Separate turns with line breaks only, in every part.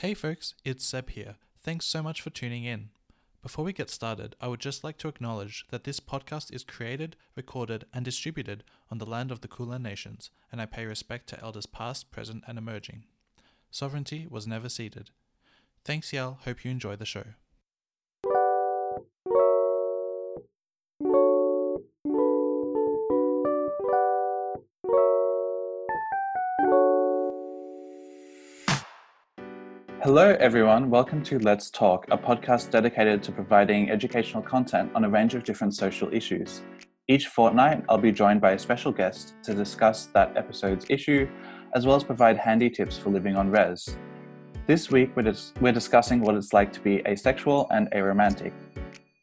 Hey folks, it's Seb here. Thanks so much for tuning in. Before we get started, I would just like to acknowledge that this podcast is created, recorded, and distributed on the land of the Kulin Nations, and I pay respect to elders past, present, and emerging. Sovereignty was never ceded. Thanks, y'all. Hope you enjoy the show. Hello, everyone. Welcome to Let's Talk, a podcast dedicated to providing educational content on a range of different social issues. Each fortnight, I'll be joined by a special guest to discuss that episode's issue, as well as provide handy tips for living on res. This week, we're, dis- we're discussing what it's like to be asexual and aromantic.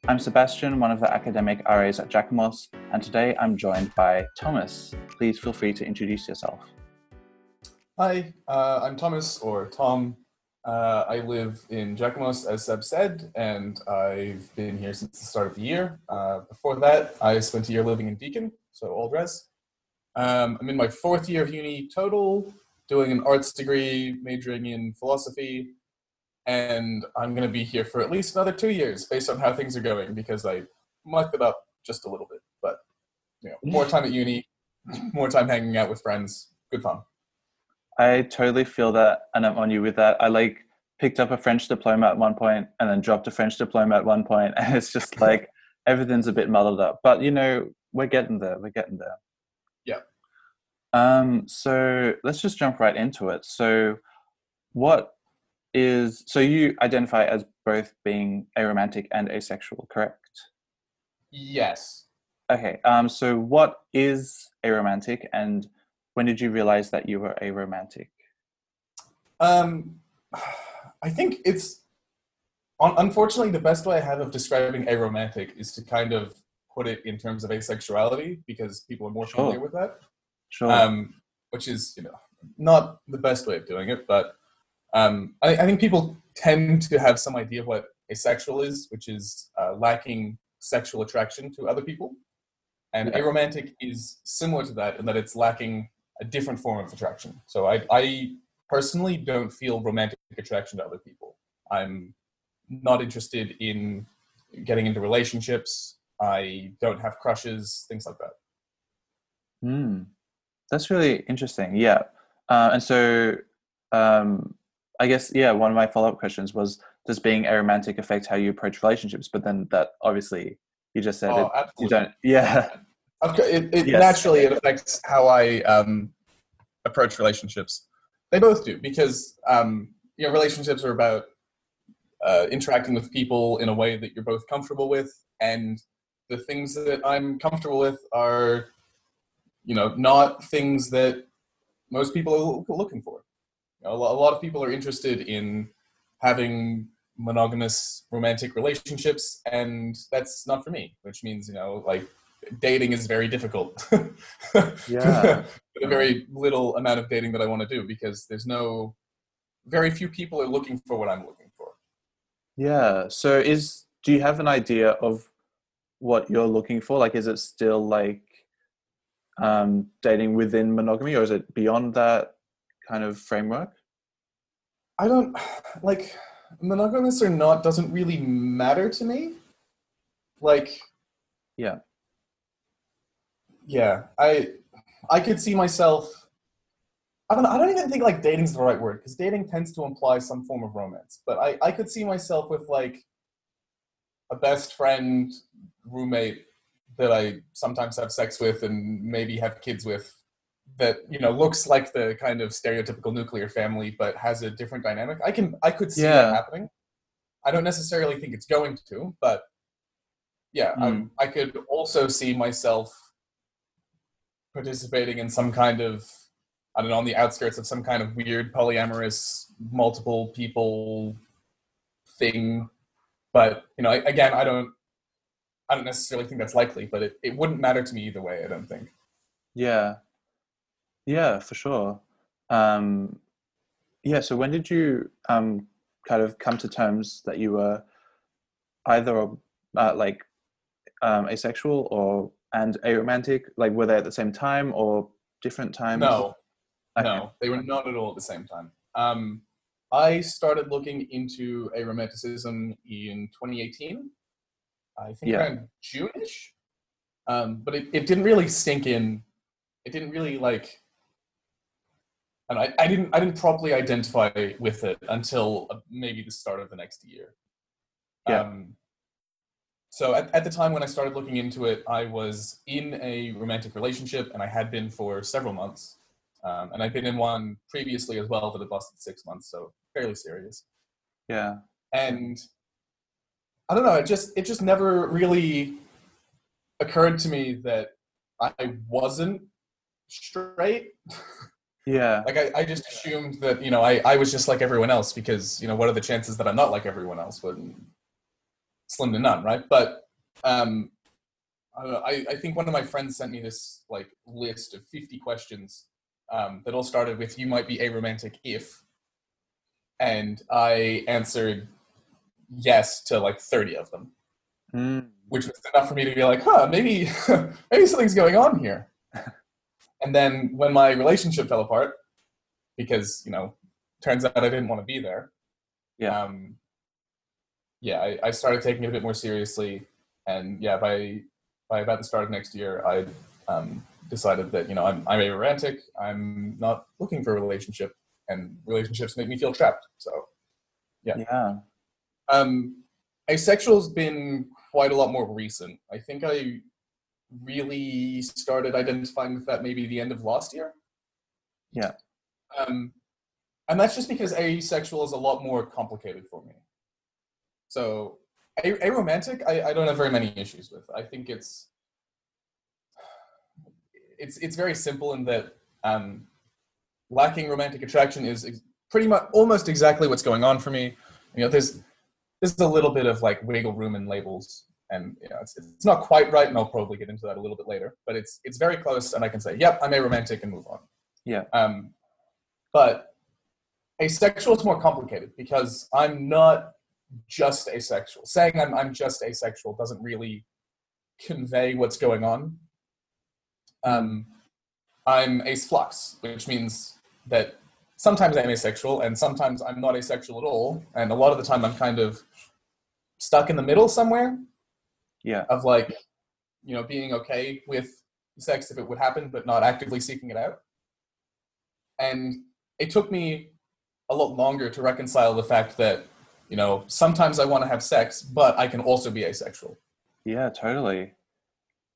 I'm Sebastian, one of the academic RAs at Jackomos, and today I'm joined by Thomas. Please feel free to introduce yourself.
Hi, uh, I'm Thomas, or Tom. Uh, I live in Jackomos, as Seb said, and I've been here since the start of the year. Uh, before that, I spent a year living in Beacon, so old res. Um, I'm in my fourth year of uni total, doing an arts degree, majoring in philosophy, and I'm going to be here for at least another two years based on how things are going because I mucked it up just a little bit. But you know, more time at uni, more time hanging out with friends, good fun.
I totally feel that, and I'm on you with that. I like picked up a French diploma at one point, and then dropped a French diploma at one point, and it's just like everything's a bit muddled up. But you know, we're getting there. We're getting there.
Yeah.
Um. So let's just jump right into it. So, what is so you identify as both being aromantic and asexual, correct?
Yes.
Okay. Um. So, what is aromantic, and when did you realize that you were aromantic?
Um, I think it's unfortunately the best way I have of describing aromantic is to kind of put it in terms of asexuality because people are more
Sure.
familiar with that.
Sure.
um, which is you know not the best way of doing it, but um, I, I think people tend to have some idea of what asexual is, which is uh, lacking sexual attraction to other people, and
Yeah.
aromantic is similar to that in that it's lacking a different form of attraction. So I, I personally don't feel romantic attraction to other people. I'm not interested in getting into relationships. I don't have crushes, things like that.
Hmm. That's really interesting. Yeah. Uh, and so, um, I guess, yeah, one of my follow up questions was Does being aromantic affect how you approach relationships? But then that obviously, you just said
Oh,
it, you don't. Yeah.
It, it
Yes.
naturally it affects how I um, approach relationships. They both do because um, you know relationships are about uh, interacting with people in a way that you're both comfortable with, and the things that I'm comfortable with are, you know, not things that most people are looking for. You know, a lot of people are interested in having monogamous romantic relationships, and that's not for me. Which means you know, like dating is very difficult.
Yeah.
a very little amount of dating that I want to do because there's no, very few people are looking for what I'm looking for.
Yeah. So, is do you have an idea of what you're looking for? Like, is it still like um, dating within monogamy or is it beyond that kind of framework?
I don't like monogamous or not doesn't really matter to me. Like,
Yeah.
Yeah, I I could see myself. I don't. I don't even think like dating's the right word because dating tends to imply some form of romance. But I I could see myself with like a best friend roommate that I sometimes have sex with and maybe have kids with that you know looks like the kind of stereotypical nuclear family but has a different dynamic. I can I could see
Yeah.
that happening. I don't necessarily think it's going to, but yeah, um, I could also see myself participating in some kind of I don't know on the outskirts of some kind of weird polyamorous multiple people thing. But you know, again, I don't I don't necessarily think that's likely, but it, it wouldn't matter to me either way, I don't think.
Yeah. Yeah, for sure. Um, yeah, so when did you um, kind of come to terms that you were either uh, like um, asexual or and aromantic? Like, were they at the same time or different times?
No,
Okay.
no, they were not at all at the same time. Um, I started looking into aromanticism in 2018. I think
Yeah.
around June-ish. Um, but it, it didn't really sink in. It didn't really like. And I, I didn't I didn't properly identify with it until uh, maybe the start of the next year.
Yeah.
Um, so at, at the time when I started looking into it, I was in a romantic relationship, and I had been for several months. Um, and I'd been in one previously as well that had lasted six months, so fairly serious.
Yeah.
And I don't know, it just it just never really occurred to me that I wasn't straight.
Yeah.
like I, I just assumed that, you know, I, I was just like everyone else because, you know, what are the chances that I'm not like everyone else? Well, slim to none, right? But um I, I, think one of my friends sent me this like list of 50 questions um, that all started with "You might be aromantic if," and I answered yes to like 30 of them,
Mm.
which was enough for me to be like, "Huh, maybe maybe something's going on here." and then when my relationship fell apart, because you know, turns out I didn't want to be there.
Yeah.
Um, yeah, I, I started taking it a bit more seriously, and yeah, by by about the start of next year, I um, decided that you know I'm I'm aromantic. I'm not looking for a relationship, and relationships make me feel trapped. So, Yeah.
Yeah.
um, asexual's been quite a lot more recent. I think I really started identifying with that maybe the end of last year.
Yeah.
Um, and that's just because asexual is a lot more complicated for me. So, a- aromantic, I, I don't have very many issues with. I think it's it's it's very simple in that um, lacking romantic attraction is ex- pretty much almost exactly what's going on for me. You know, there's there's a little bit of like wiggle room in labels, and you know, it's it's not quite right, and I'll probably get into that a little bit later. But it's it's very close, and I can say, yep, I'm aromantic, and move on.
Yeah.
Um, but asexual is more complicated because I'm not just asexual. Saying I'm I'm just asexual doesn't really convey what's going on. Um, I'm ace flux, which means that sometimes I'm asexual and sometimes I'm not asexual at all. And a lot of the time I'm kind of stuck in the middle somewhere
Yeah.
of like, you know, being okay with sex if it would happen, but not actively seeking it out. And it took me a lot longer to reconcile the fact that, you know, sometimes I want to have sex, but I can also be asexual.
Yeah, totally.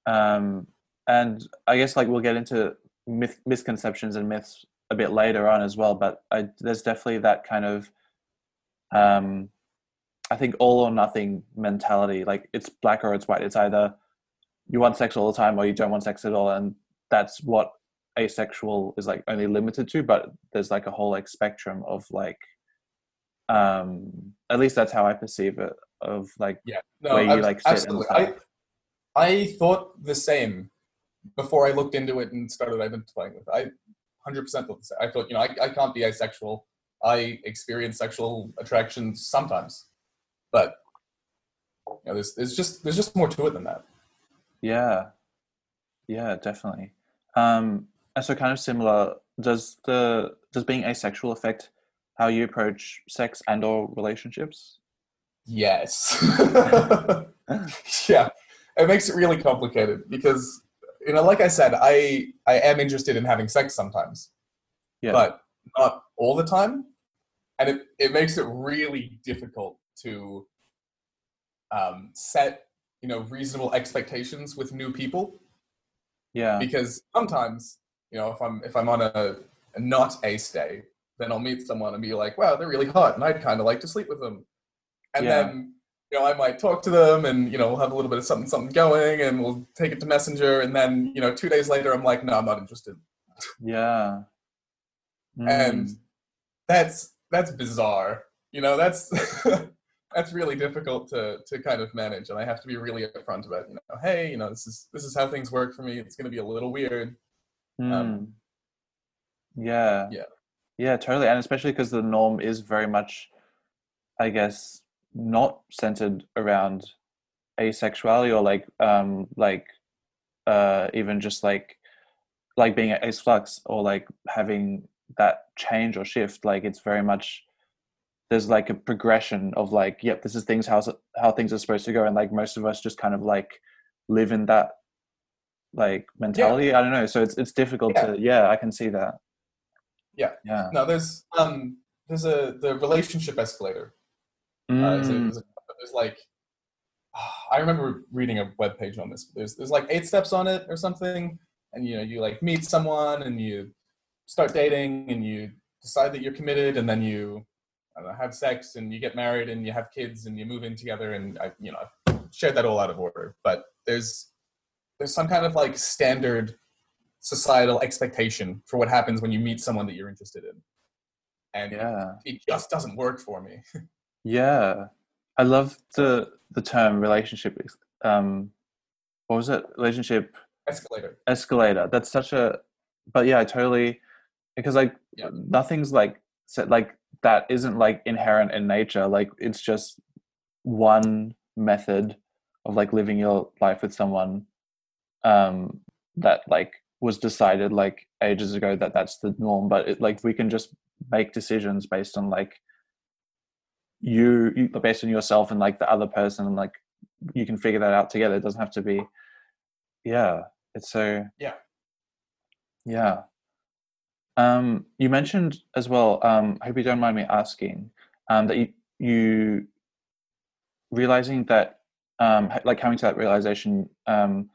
Um, and I guess like we'll get into myth, misconceptions and myths a bit later on as well. But I, there's definitely that kind of, um, I think all or nothing mentality. Like it's black or it's white. It's either you want sex all the time or you don't want sex at all, and that's what asexual is like only limited to. But there's like a whole like spectrum of like, um, at least that's how I perceive it. Of like
Yeah. No,
where you
ab-
like
absolutely. I, I thought the same before I looked into it and started identifying with it. I 100% thought the same. I thought, you know, I, I can't be asexual. I experience sexual attraction sometimes, but you know, there's, there's just there's just more to it than that.
Yeah, yeah, definitely. Um, and so, kind of similar. Does the does being asexual affect how you approach sex and or relationships?
Yes. yeah, it makes it really complicated because you know, like I said, I I am interested in having sex sometimes,
Yeah.
but not all the time, and it it makes it really difficult to um, set you know reasonable expectations with new people
Yeah,
because sometimes you know if I'm if I'm on a, a not ace day, then I'll meet someone and be like, wow, they're really hot, and I'd kind of like to sleep with them, and
Yeah.
then you know I might talk to them and you know we'll have a little bit of something something going, and we'll take it to Messenger, and then you know two days later I'm like, no, I'm not interested,
yeah.
and
Mm,
that's that's bizarre, you know that's. That's really difficult to, to kind of manage, and I have to be really upfront about, you know, hey, you know, this is this is how things work for me. It's going to be a little weird,
mm.
um,
yeah,
yeah.
Yeah, totally. And especially because the norm is very much, I guess, not centered around asexuality or like um like uh even just like like being ace flux or like having that change or shift like it's very much there's like a progression of like yep this is things how how things are supposed to go and like most of us just kind of like live in that like mentality yeah. i don't know so it's it's difficult yeah. to yeah i can see that
yeah
yeah
no there's um there's a the relationship escalator
mm. uh,
there's, a, a, there's, like i remember reading a web page on this there's there's like eight steps on it or something and you know you like meet someone and you start dating and you decide that you're committed and then you know, have sex and you get married and you have kids and you move in together and I, you know, shared that all out of order. But there's there's some kind of like standard societal expectation for what happens when you meet someone that you're interested in, and
yeah.
it just doesn't work for me.
yeah, I love the the term relationship. Um, what was it? Relationship
escalator.
Escalator. That's such a. But yeah, I totally because like
yeah.
nothing's like set like that isn't like inherent in nature like it's just one method of like living your life with someone um that like was decided like ages ago that that's the norm but it, like we can just make decisions based on like you, you based on yourself and like the other person and like you can figure that out together. It doesn't have to be yeah it's so
yeah.
Yeah. Um, you mentioned as well, um, I hope you don't mind me asking, um, that you, you realizing that, um, like coming to that realization um,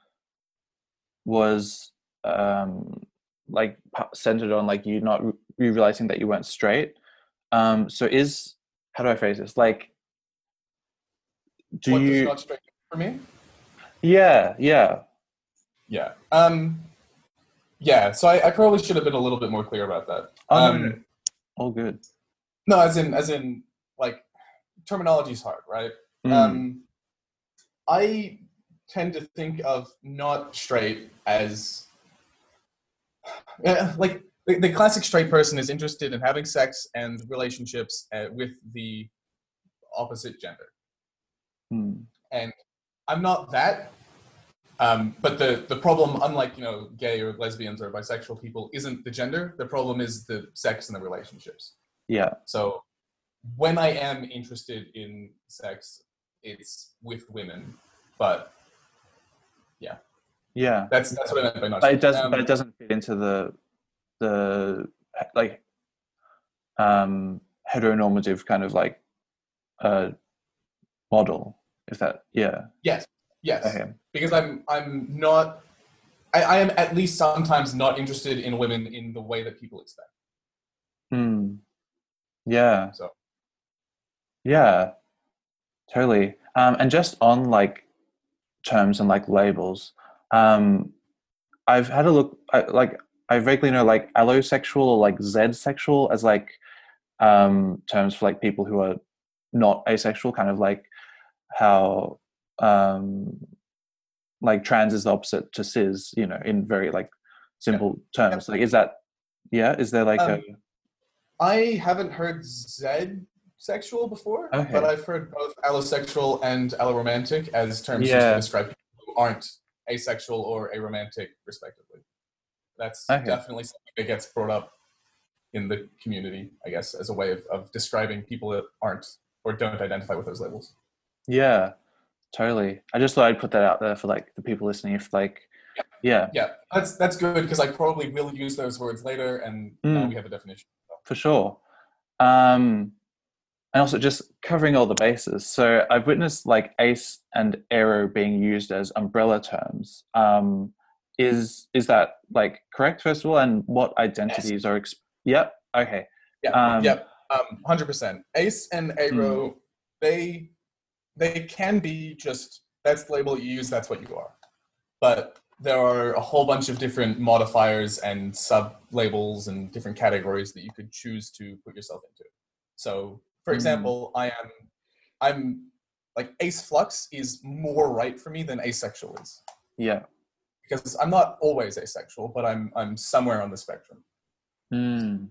was um, like centered on like you not re- realizing that you weren't straight. Um, so is, how do I phrase this? Like, do
what
you.
not straight for me?
Yeah, yeah.
Yeah. Um, yeah, so I, I, probably should have been a little bit more clear about that.
Oh, um, no. all good.
No, as in, as in, like, terminology is hard, right?
Mm.
Um, I tend to think of not straight as, uh, like, the, the, classic straight person is interested in having sex and relationships uh, with the opposite gender.
Mm.
And I'm not that, um, but the, the problem, unlike you know gay or lesbians or bisexual people, isn't the gender. The problem is the sex and the relationships.
Yeah.
So when I am interested in sex, it's with women, but yeah.
Yeah.
That's that's what I meant by not.
But it doesn't. Um, but it doesn't fit into the the like um heteronormative kind of like uh model. If that yeah.
Yes. Yes, okay. because I'm I'm not. I, I, am at least sometimes not interested in women in the way that people expect.
Hmm. Yeah.
So.
Yeah. Totally. Um, and just on like terms and like labels, um, I've had a look. I, like I vaguely know like allosexual or like Z sexual as like um, terms for like people who are not asexual, kind of like how um, like trans is the opposite to cis, you know, in very like simple yeah. terms. Like, is that, yeah, is there like um, a.
I haven't heard Z sexual before,
okay.
but I've heard both allosexual and alloromantic as terms
yeah.
to describe people who aren't asexual or aromantic, respectively. That's
okay.
definitely something that gets brought up in the community, I guess, as a way of, of describing people that aren't or don't identify with those labels.
Yeah, Totally. I just thought I'd put that out there for like the people listening. If like, yeah,
yeah, that's that's good because I probably will use those words later, and mm. now we have a definition.
For sure. Um, and also just covering all the bases. So I've witnessed like ace and aro being used as umbrella terms. Um, is is that like correct first of all? And what identities yes. are? Exp- yep. Okay.
Yeah. Um, yep. Um, hundred percent. Ace and aro, mm. they they can be just that's the label you use, that's what you are. But there are a whole bunch of different modifiers and sub labels and different categories that you could choose to put yourself into. So, for mm. example, I am I'm like ace flux is more right for me than asexual is.
Yeah.
Because I'm not always asexual, but I'm I'm somewhere on the spectrum.
Mm.
Um,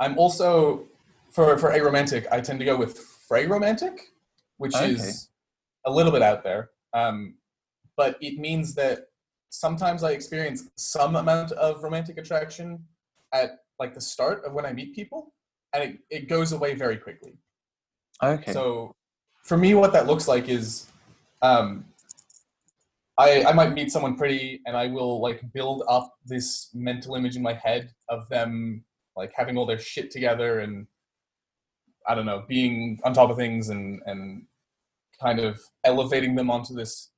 I'm also for for aromantic. I tend to go with frayromantic, which okay. is a little bit out there. Um, but it means that sometimes I experience some amount of romantic attraction at like the start of when I meet people, and it, it goes away very quickly.
Okay.
So for me, what that looks like is um, I, I might meet someone pretty and I will like build up this mental image in my head of them like having all their shit together and I don't know, being on top of things and, and kind of elevating them onto this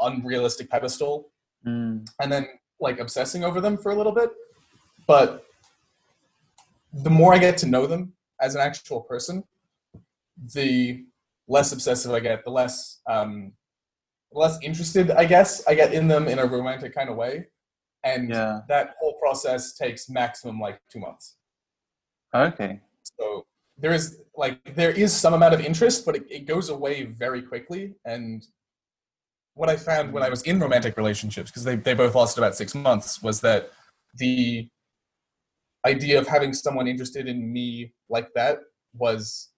unrealistic pedestal
Mm,
and then like obsessing over them for a little bit. But the more I get to know them as an actual person, the less obsessive I get, the less um, less interested I guess I get in them in a romantic kind of way. And
yeah.
that whole process takes maximum like two months.
Okay.
So there is like there is some amount of interest, but it, it goes away very quickly. And what I found when I was in romantic relationships, because they, they both lasted about six months, was that the idea of having someone interested in me like that was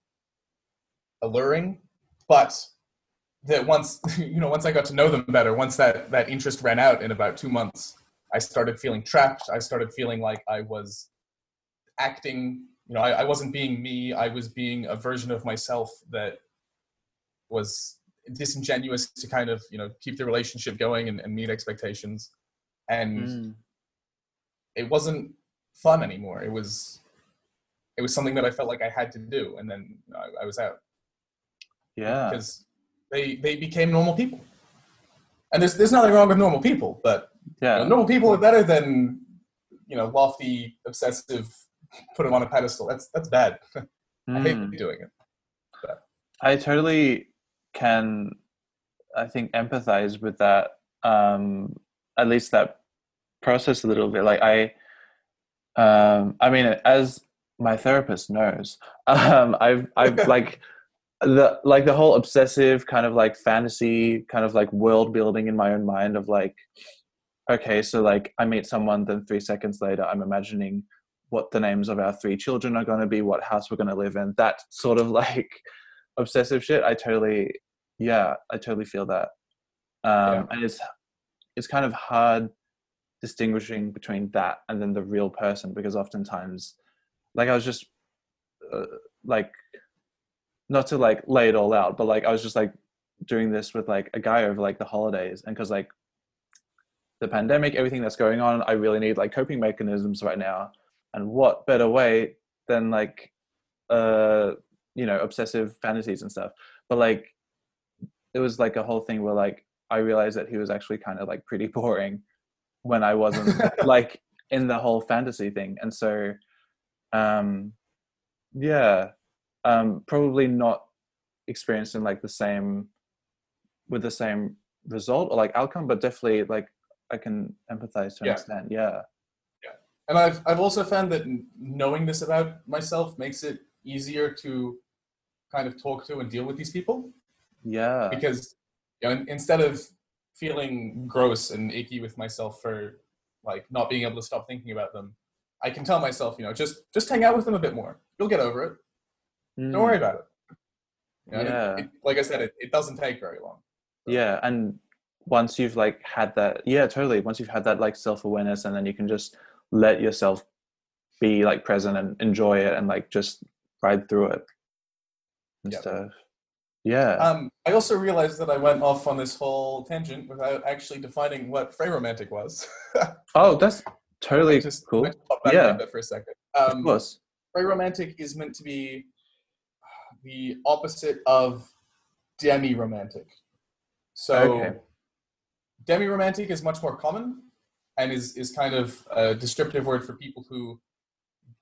alluring, but that once you know once I got to know them better, once that that interest ran out in about two months, I started feeling trapped. I started feeling like I was acting. You know, I, I wasn't being me. I was being a version of myself that was disingenuous to kind of you know keep the relationship going and, and meet expectations, and
Mm,
it wasn't fun anymore. It was it was something that I felt like I had to do, and then I, I was out
yeah.
because they they became normal people. And there's there's nothing wrong with normal people, but you know,
Yeah.
normal people are better than you know lofty, obsessive, put them on a pedestal. That's that's bad. I hate
Mm.
doing it.
I totally can, I think, empathize with that. Um, at least that process a little bit. Like I, um, I mean, as my therapist knows, um, I've, I've like the like the whole obsessive kind of like fantasy kind of like world building in my own mind of like, okay, so like I meet someone, then three seconds later, I'm imagining what the names of our three children are going to be, what house we're going to live in. That sort of like obsessive shit i totally yeah i totally feel that um
Yeah.
and it's it's kind of hard distinguishing between that and then the real person because oftentimes like i was just uh, like not to like lay it all out but like i was just like doing this with like a guy over like the holidays and because like the pandemic everything that's going on i really need like coping mechanisms right now and what better way than like uh you know obsessive fantasies and stuff. But like it was like a whole thing where like i realized that he was actually kind of like pretty boring when i wasn't like in the whole fantasy thing and so um yeah um probably not experiencing like the same with the same result or like outcome but definitely like i can empathize to an
Yeah.
extent yeah Yeah.
And I've I've also found that knowing this about myself makes it easier to kind of talk to and deal with these people
yeah
because you know instead of feeling gross and icky with myself for like not being able to stop thinking about them i can tell myself you know just just hang out with them a bit more you'll get over it
Mm.
don't worry about it, You know, and it-
Yeah.
it- like i said it, it doesn't take very long
yeah and once you've like had that yeah totally once you've had that like self-awareness and then you can just let yourself be like present and enjoy it and like just ride through it and
Yep.
stuff yeah
um, i also realized that i went off on this whole tangent without actually defining what fray romantic was
oh that's totally
just
cool
I just back
Yeah.
that for a second
of
um,
course
Fray romantic is meant to be the opposite of demi romantic. So,
Okay.
demi romantic is much more common and is, is kind of a descriptive word for people who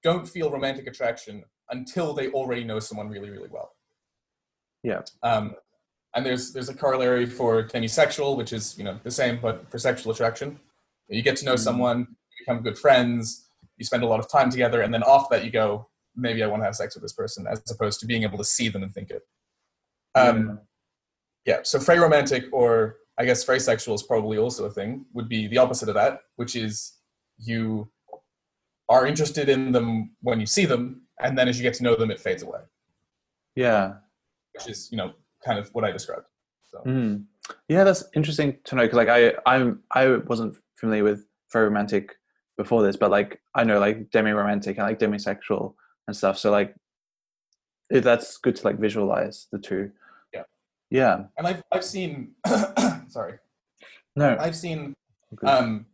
don't feel romantic attraction until they already know someone really, really well.
Yeah.
Um, and there's there's a corollary for demisexual, which is you know the same but for sexual attraction. You get to know
Mhm.
someone, you become good friends, you spend a lot of time together, and then after that you go, maybe I want to have sex with this person, as opposed to being able to see them and think it. Um, yeah. So Fray romantic, or I guess Fray sexual is probably also a thing. Would be the opposite of that, which is you are interested in them when you see them, and then as you get to know them, it fades away.
yeah
Which is you know kind of what I described. So
Mm. Yeah, that's interesting to know because like I I'm I wasn't familiar with fray romantic before this, but like I know like demi romantic and like demisexual and stuff. So like, it, that's good to like visualize the two.
Yeah.
Yeah.
And I've I've seen sorry.
No.
I've seen um,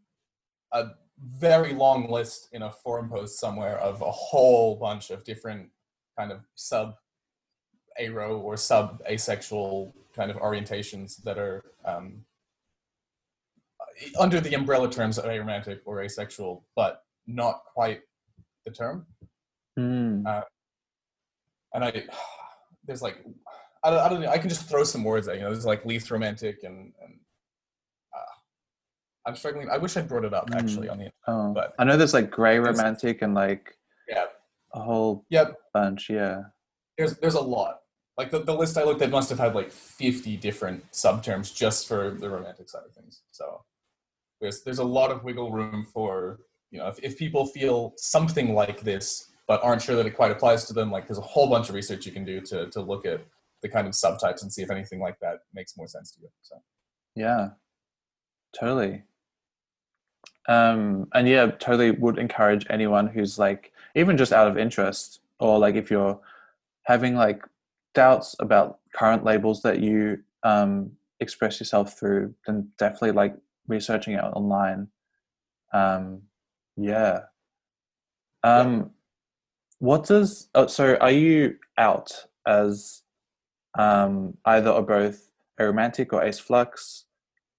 a very long list in a forum post somewhere of a whole bunch of different kind of sub aro or sub asexual kind of orientations that are um, under the umbrella terms of aromantic or asexual, but not quite the term.
Mm.
uh, And I, there's like, I don't, I don't know, I can just throw some words at you know, there's like lithromantic and, and uh, I'm struggling. I wish I brought it up actually on the
oh.
but-
I know there's like gray romantic and like
yeah.
a whole
Yep.
bunch. Yeah.
there's there's a lot. Like the, the list I looked at must have had like 50 different subterms just for the romantic side of things. So there's there's a lot of wiggle room for you know if, if people feel something like this but aren't sure that it quite applies to them, like there's a whole bunch of research you can do to to look at the kind of subtypes and see if anything like that makes more sense to you. So
Yeah, totally. Um, and yeah, totally would encourage anyone who's like, even just out of interest, or like if you're having like doubts about current labels that you um, express yourself through, then definitely like researching it online. Um, yeah. Um, what does, oh, so are you out as um, either or both aromantic or ace flux?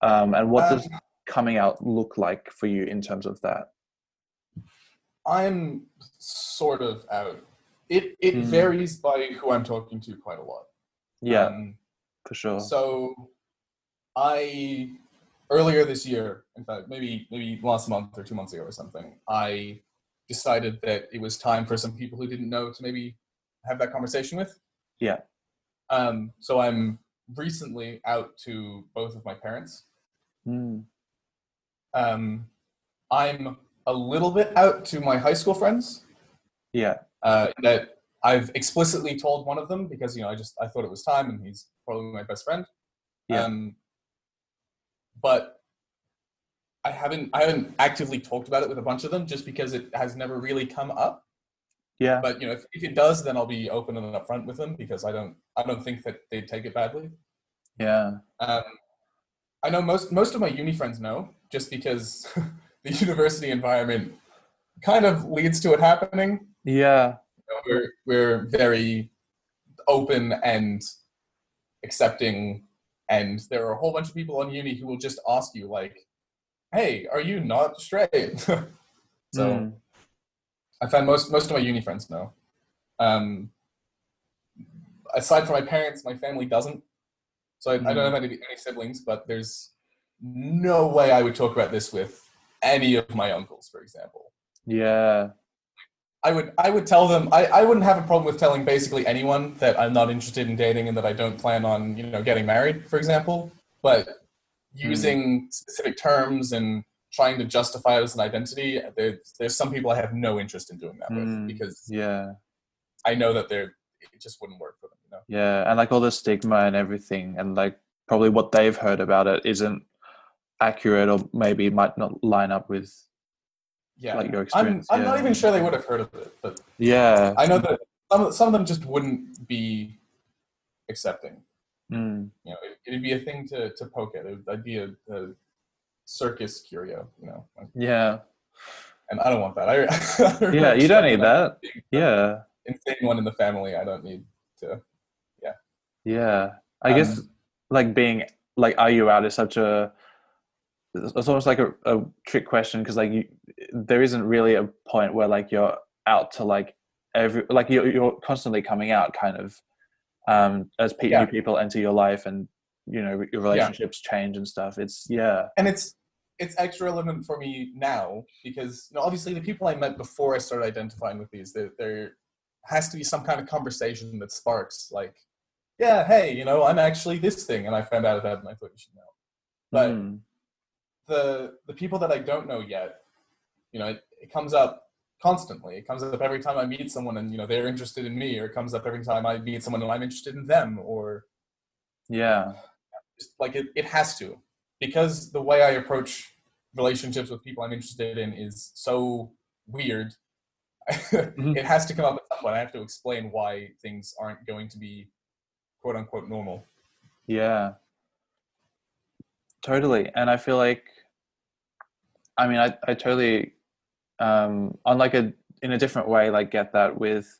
Um, and what does
Um,
coming out look like for you in terms of that?
I'm sort of out. It it
Hmm.
varies by who I'm talking to quite a lot.
Yeah,
Um,
for sure.
So, I earlier this year, in fact, maybe maybe last month or two months ago or something, I decided that it was time for some people who didn't know to maybe have that conversation with.
Yeah.
Um. So I'm recently out to both of my parents.
Mm,
Um, I'm a little bit out to my high school friends.
yeah,
uh, that I've explicitly told one of them because you know I just I thought it was time and he's probably my best friend.
Yeah.
Um, but I haven't I haven't actively talked about it with a bunch of them just because it has never really come up.
yeah,
But you know if, if it does, then I'll be open and upfront with them because I don't I don't think that they'd take it badly.
yeah,
Um, I know most most of my uni friends know just because the university environment kind of leads to it happening.
Yeah,
we're we're very open and accepting and there are a whole bunch of people on uni who will just ask you like hey are you not straight? So
Mm,
i find most most of my uni friends know. Um aside from my parents my family doesn't. So i, I don't have any, any siblings but there's no way i would talk about this with any of my uncles for example.
Yeah,
I would I would tell them I, I wouldn't have a problem with telling basically anyone that I'm not interested in dating and that I don't plan on you know getting married for example. But using specific terms and trying to justify it as an identity there, there's some people I have no interest in doing that
Mm.
with because
yeah,
I know that they're it just wouldn't work for them you know?
Yeah, and like all the stigma and everything, and like probably what they've heard about it isn't accurate, or maybe might not line up with
yeah
like your
I'm. I'm
yeah.
not even sure they would have heard of it but
Yeah,
I know that some of, some of them just wouldn't be accepting
mm,
you know, it, it'd be a thing to, to poke at. It would, I'd be a, a circus curio, you know,
yeah,
and I don't want that. I, I
yeah. You don't need that. Yeah,
Insane one in the family. I don't need to.
yeah. Yeah, I guess
Um,
like being like are you out is such a it's almost like a, a trick question because like you there isn't really a point where like you're out to like every like you're, you're constantly coming out kind of um as pe-
Yeah.
new people enter your life and you know your relationships change and stuff it's yeah
And it's it's extra relevant for me now because you know, obviously the people I met before I started identifying with these, there, there has to be some kind of conversation that sparks like, yeah, hey, you know, I'm actually this thing, and I found out that, and I thought you should know. But
Mm,
the the people that I don't know yet, you know, it, it comes up constantly. It comes up every time I meet someone and you know they're interested in me, or it comes up every time I meet someone and I'm interested in them, or
yeah
like it, it has to. Because the way I approach relationships with people I'm interested in is so weird.
Mhm.
it has to come up at some point. I have to explain why things aren't going to be quote unquote normal.
Yeah. Totally. And I feel like I mean I, I totally um on like a in a different way like get that with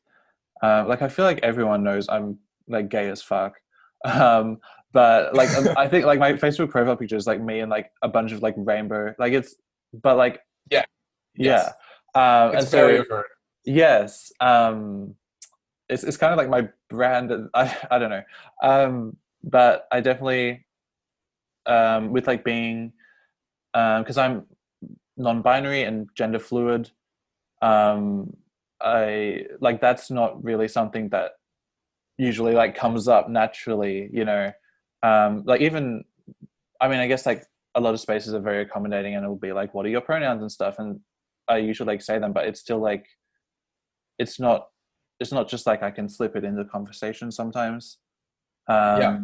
uh, like I feel like everyone knows I'm like gay as fuck. Um but like um, I think like my Facebook profile picture is like me and like a bunch of like rainbow like it's but like
Yeah.
Yeah.
Yes.
Um
It's
and so
overt.
Yes. Um, it's it's kind of like my brand. I I don't know. Um, but I definitely um, with like being because I'm non-binary and gender fluid. Um, I like that's not really something that usually like comes up naturally. You know, um, like even I mean, I guess like a lot of spaces are very accommodating, and it'll be like, "What are your pronouns?" and stuff, and I usually like say them, but it's still like it's not it's not just like I can slip it into conversation sometimes. Um,
Yeah.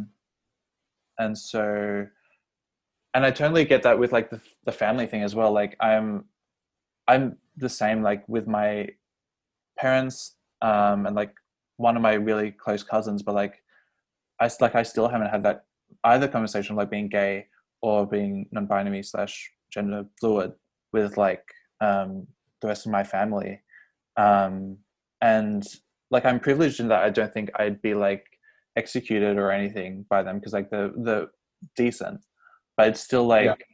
And so, and I totally get that with like the the family thing as well. Like I'm I'm the same like with my parents um, and like one of my really close cousins, but like I like I still haven't had that either conversation like being gay or being non-binary slash gender fluid with like um, the rest of my family um, and like i'm privileged in that i don't think i'd be like executed or anything by them because like the the decent but it's still like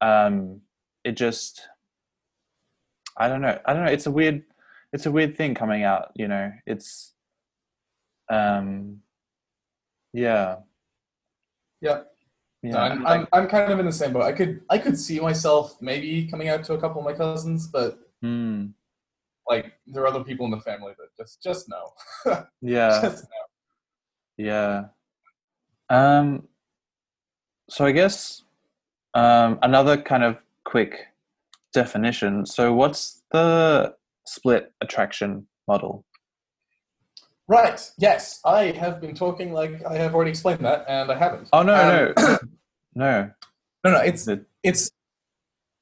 um it just i don't know i don't know it's a weird it's a weird thing coming out you know it's um yeah
Yeah.
yeah
No, I'm, I'm, I'm kind of in the same boat. I could I could see myself maybe coming out to a couple of my cousins, but
Mm,
like there are other people in the family that just just no.
yeah
just no.
Yeah. Um, so I guess um, another kind of quick definition. So what's the split attraction model?
Right. Yes, I have been talking like I have already explained that, and I haven't.
Oh no,
Um,
no, no.
no, no. It's it's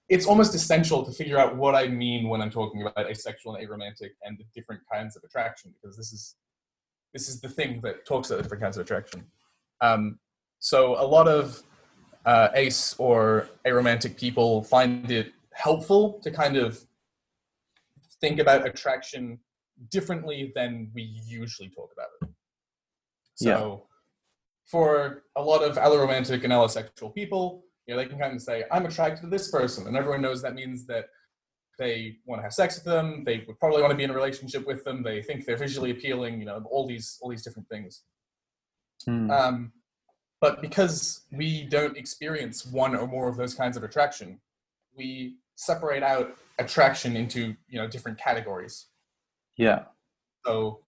it's almost essential to figure out what I mean when I'm talking about asexual and aromantic and the different kinds of attraction because this is this is the thing that talks about different kinds of attraction. Um, so a lot of uh, ace or aromantic people find it helpful to kind of think about attraction differently than we usually talk about it. So for a lot of alloromantic and allosexual people, you know, they can kind of say, I'm attracted to this person. And everyone knows that means that they want to have sex with them. They would probably want to be in a relationship with them. They think they're visually appealing, you know, all these, all these different things.
Hmm.
Um, but because we don't experience one or more of those kinds of attraction, we separate out attraction into, you know, different categories.
yeah.
So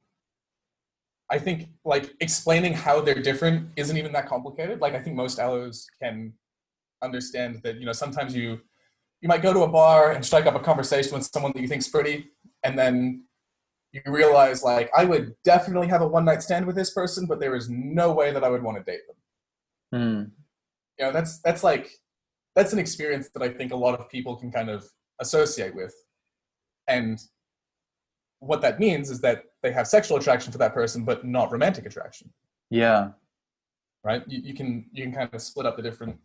I think like explaining how they're different isn't even that complicated. Like I think most allos can understand that, you know, sometimes you you might go to a bar and strike up a conversation with someone that you think's pretty, and then you realize like I would definitely have a one night stand with this person, but there is no way that I would want to date them.
Hmm.
You know, that's that's like that's an experience that I think a lot of people can kind of associate with. And what that means is that they have sexual attraction for that person, but not romantic attraction,
Yeah.
right? You, you can you can kind of split up the different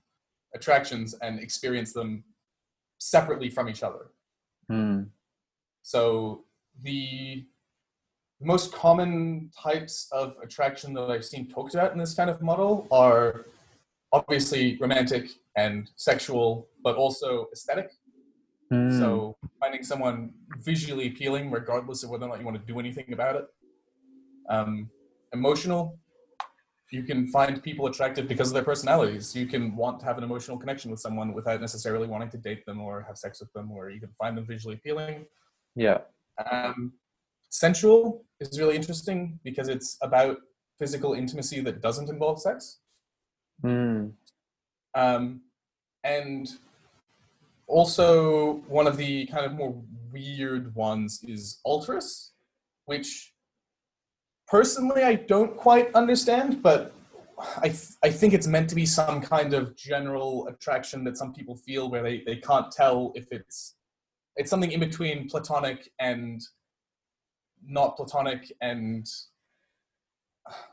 attractions and experience them separately from each other.
Hmm.
So the most common types of attraction that I've seen talked about in this kind of model are obviously romantic and sexual, but also aesthetic.
Hmm.
So finding someone visually appealing, regardless of whether or not you want to do anything about it. Um, emotional, you can find people attractive because of their personalities. You can want to have an emotional connection with someone without necessarily wanting to date them or have sex with them, or you can find them visually appealing.
yeah.
Um, sensual is really interesting because it's about physical intimacy that doesn't involve sex.
Hmm.
Um, and also, one of the kind of more weird ones is alterous, which personally I don't quite understand, but I, th- I think it's meant to be some kind of general attraction that some people feel where they, they can't tell if it's it's something in between platonic and not platonic and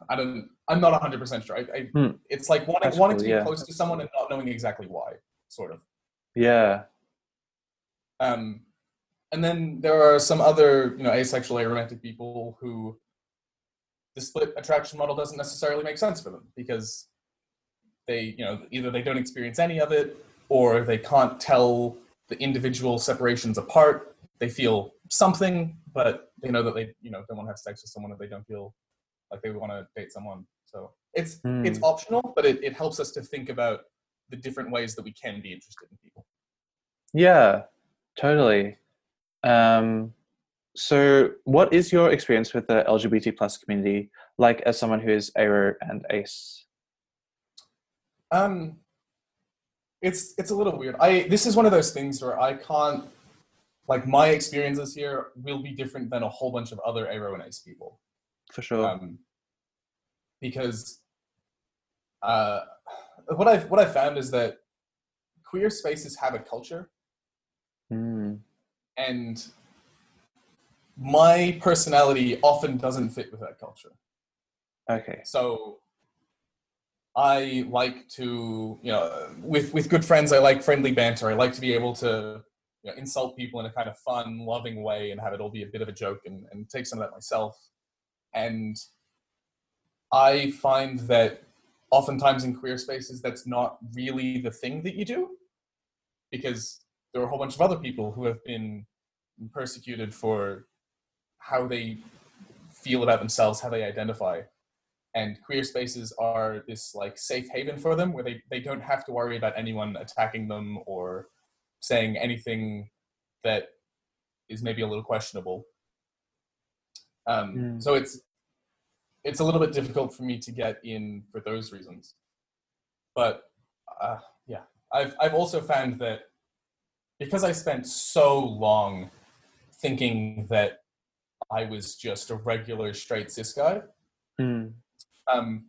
I don't. I'm not 100 percent sure. I, I
Hmm.
it's like wanting wanting
cool,
to be
yeah.
close to someone and not knowing exactly why, sort of.
Yeah.
Um, and then there are some other, you know, asexual aromantic people who the split attraction model doesn't necessarily make sense for them because they, you know, either they don't experience any of it or they can't tell the individual separations apart. They feel something, but they know that they, you know, don't want to have sex with someone if they don't feel like they want to date someone. So it's
Hmm.
it's optional, but it, it helps us to think about the different ways that we can be interested in people.
Yeah, totally. Um, so, what is your experience with the LGBT plus community like as someone who is ARO and ACE?
Um, it's it's a little weird. I this is one of those things where I can't like my experiences here will be different than a whole bunch of other Aro and Ace people.
For sure.
Um, because uh, what I've what I've found is that queer spaces have a culture,
Mm,
and my personality often doesn't fit with that culture.
okay.
So I like to, you know, with with good friends, I like friendly banter. I like to be able to you know, insult people in a kind of fun, loving way, and have it all be a bit of a joke, and, and take some of that myself. And I find that oftentimes in queer spaces, that's not really the thing that you do, because there are a whole bunch of other people who have been persecuted for how they feel about themselves, how they identify and queer spaces are this like safe haven for them where they, they don't have to worry about anyone attacking them or saying anything that is maybe a little questionable. Um,
Mm.
so it's it's a little bit difficult for me to get in for those reasons. But uh, yeah I've, I've also found that because i spent so long thinking that i was just a regular straight cis guy
Mm,
um,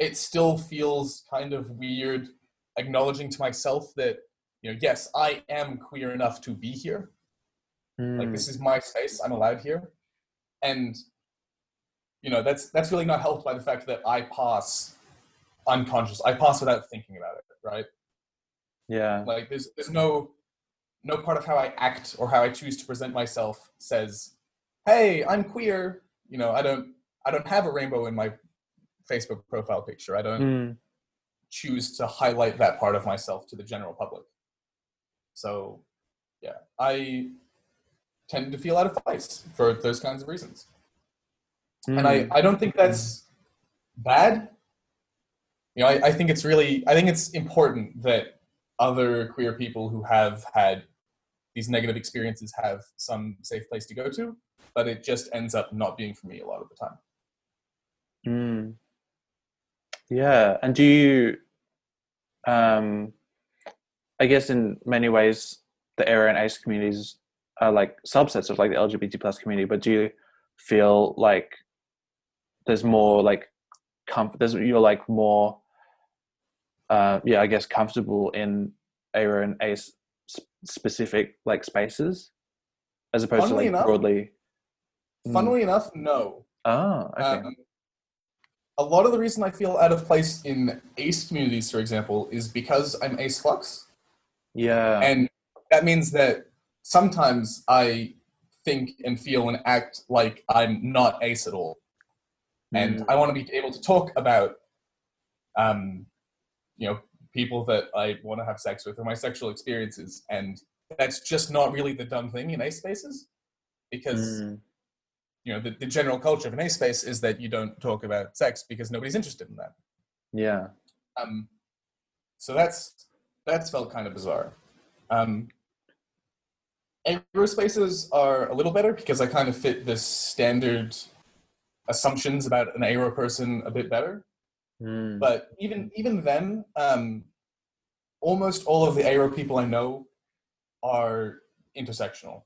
it still feels kind of weird acknowledging to myself that you know yes i am queer enough to be here. Like
mm,
this is my space. I'm allowed here. And you know that's that's really not helped by the fact that i pass unconscious i pass without thinking about it right?
Yeah.
like there's there's no no part of how i act or how i choose to present myself says hey i'm queer. You know i don't i don't have a rainbow in my facebook profile picture. I don't
Mm,
choose to highlight that part of myself to the general public so yeah i tend to feel out of place for those kinds of reasons and I,
mm,
I don't think that's bad. You know, I, I think it's really I think it's important that other queer people who have had these negative experiences have some safe place to go to, but it just ends up not being for me a lot of the time.
mm. Yeah. And do you, um, I guess in many ways, the ARO and ACE communities are like subsets of like the LGBT plus community, but do you feel like there's more like comfort, there's, you're like more, uh, yeah, I guess comfortable in ARO and ACE specific like spaces as opposed
Funnily
to like
enough-
broadly. Mm.
Funnily enough, no.
Oh, okay.
Um, a lot of the reason I feel out of place in ace communities, for example, is because I'm ace flux.
Yeah.
and that means that sometimes I think and feel and act like I'm not ace at all, and
Mm.
I want to be able to talk about, um, you know, people that I want to have sex with or my sexual experiences, and that's just not really the done thing in ace spaces, because
Mm.
you know the, the general culture of an ace space is that you don't talk about sex because nobody's interested in that.
yeah.
Um, so that's that's felt kind of bizarre. Um, aro spaces are a little better because I kind of fit the standard assumptions about an aro person a bit better.
Mm.
But even even then, um, almost all of the aro people I know are intersectional.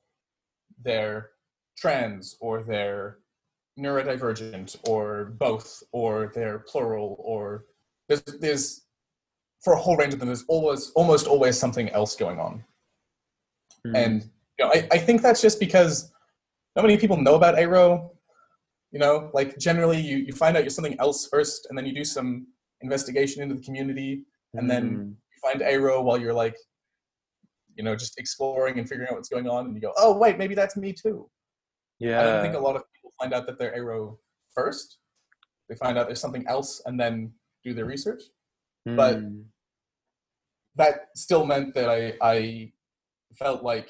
They're trans or they're neurodivergent or both or they're plural or there's, there's for a whole range of them there's always almost always something else going on.
Mm.
and you know I, I think that's just because not many people know about aro you know? Like generally you, you find out you're something else first and then you do some investigation into the community and then
Mm.
you find aro while you're like you know just exploring and figuring out what's going on and you go oh wait maybe that's me too.
Yeah
i don't think a lot of people find out that they're aro first. They find out there's something else and then do their research but-
Mm.
that still meant that I I felt like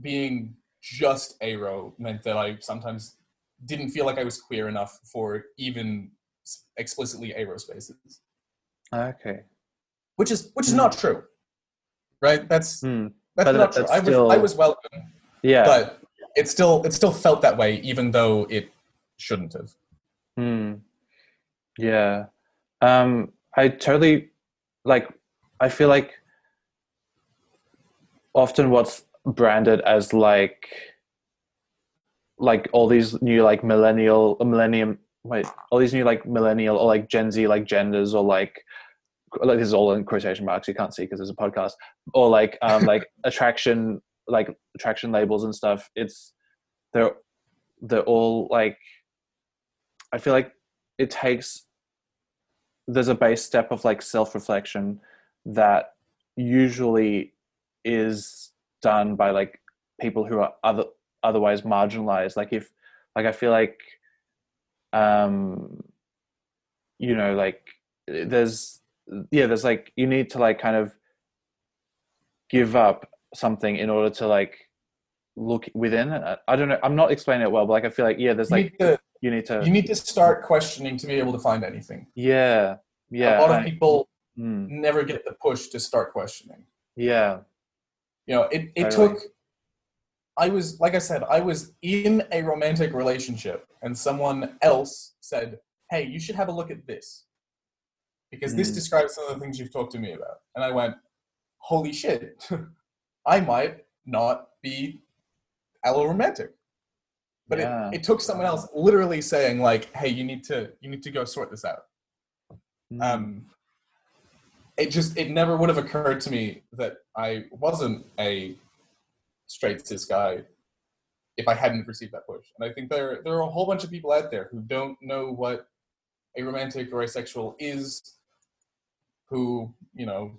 being just aro meant that I sometimes didn't feel like I was queer enough for even explicitly aro spaces,
okay
which is which is not true, right? That's
Mm.
that's
But
not
that's
true. I was I was welcome,
yeah
but it still it still felt that way, even though it shouldn't have.
Hmm. Yeah. Um, I totally like I feel like often what's branded as like like all these new like millennial millennium wait all these new like millennial or like gen z like genders or like like this is all in quotation marks you can't see because there's a podcast or like um like attraction like attraction labels and stuff it's they're they're all like i feel like it takes there's a base step of like self-reflection that usually is done by like people who are other otherwise marginalized. Like if like i feel like um you know like there's yeah there's like you need to like kind of give up something in order to like look within I- don't know i'm not explaining it well but like i feel like yeah there's
You
like
need to
you need to
you need to start questioning to be able to find anything.
yeah yeah
a lot of
I-
people
mm,
never get the push to start questioning.
yeah
You know, it, it
Totally.
took, I was, like I said, I was in a romantic relationship and someone else said, hey, you should have a look at this. Because this
Mm.
describes some of the things you've talked to me about. And I went, holy shit, I might not be alloromantic. But
Yeah.
it, it took someone else literally saying like, hey, you need to, you need to go sort this out.
mm,
um, it just it never would have occurred to me that I wasn't a straight cis guy if I hadn't received that push. And I think there there are a whole bunch of people out there who don't know what aromantic or asexual is, who you know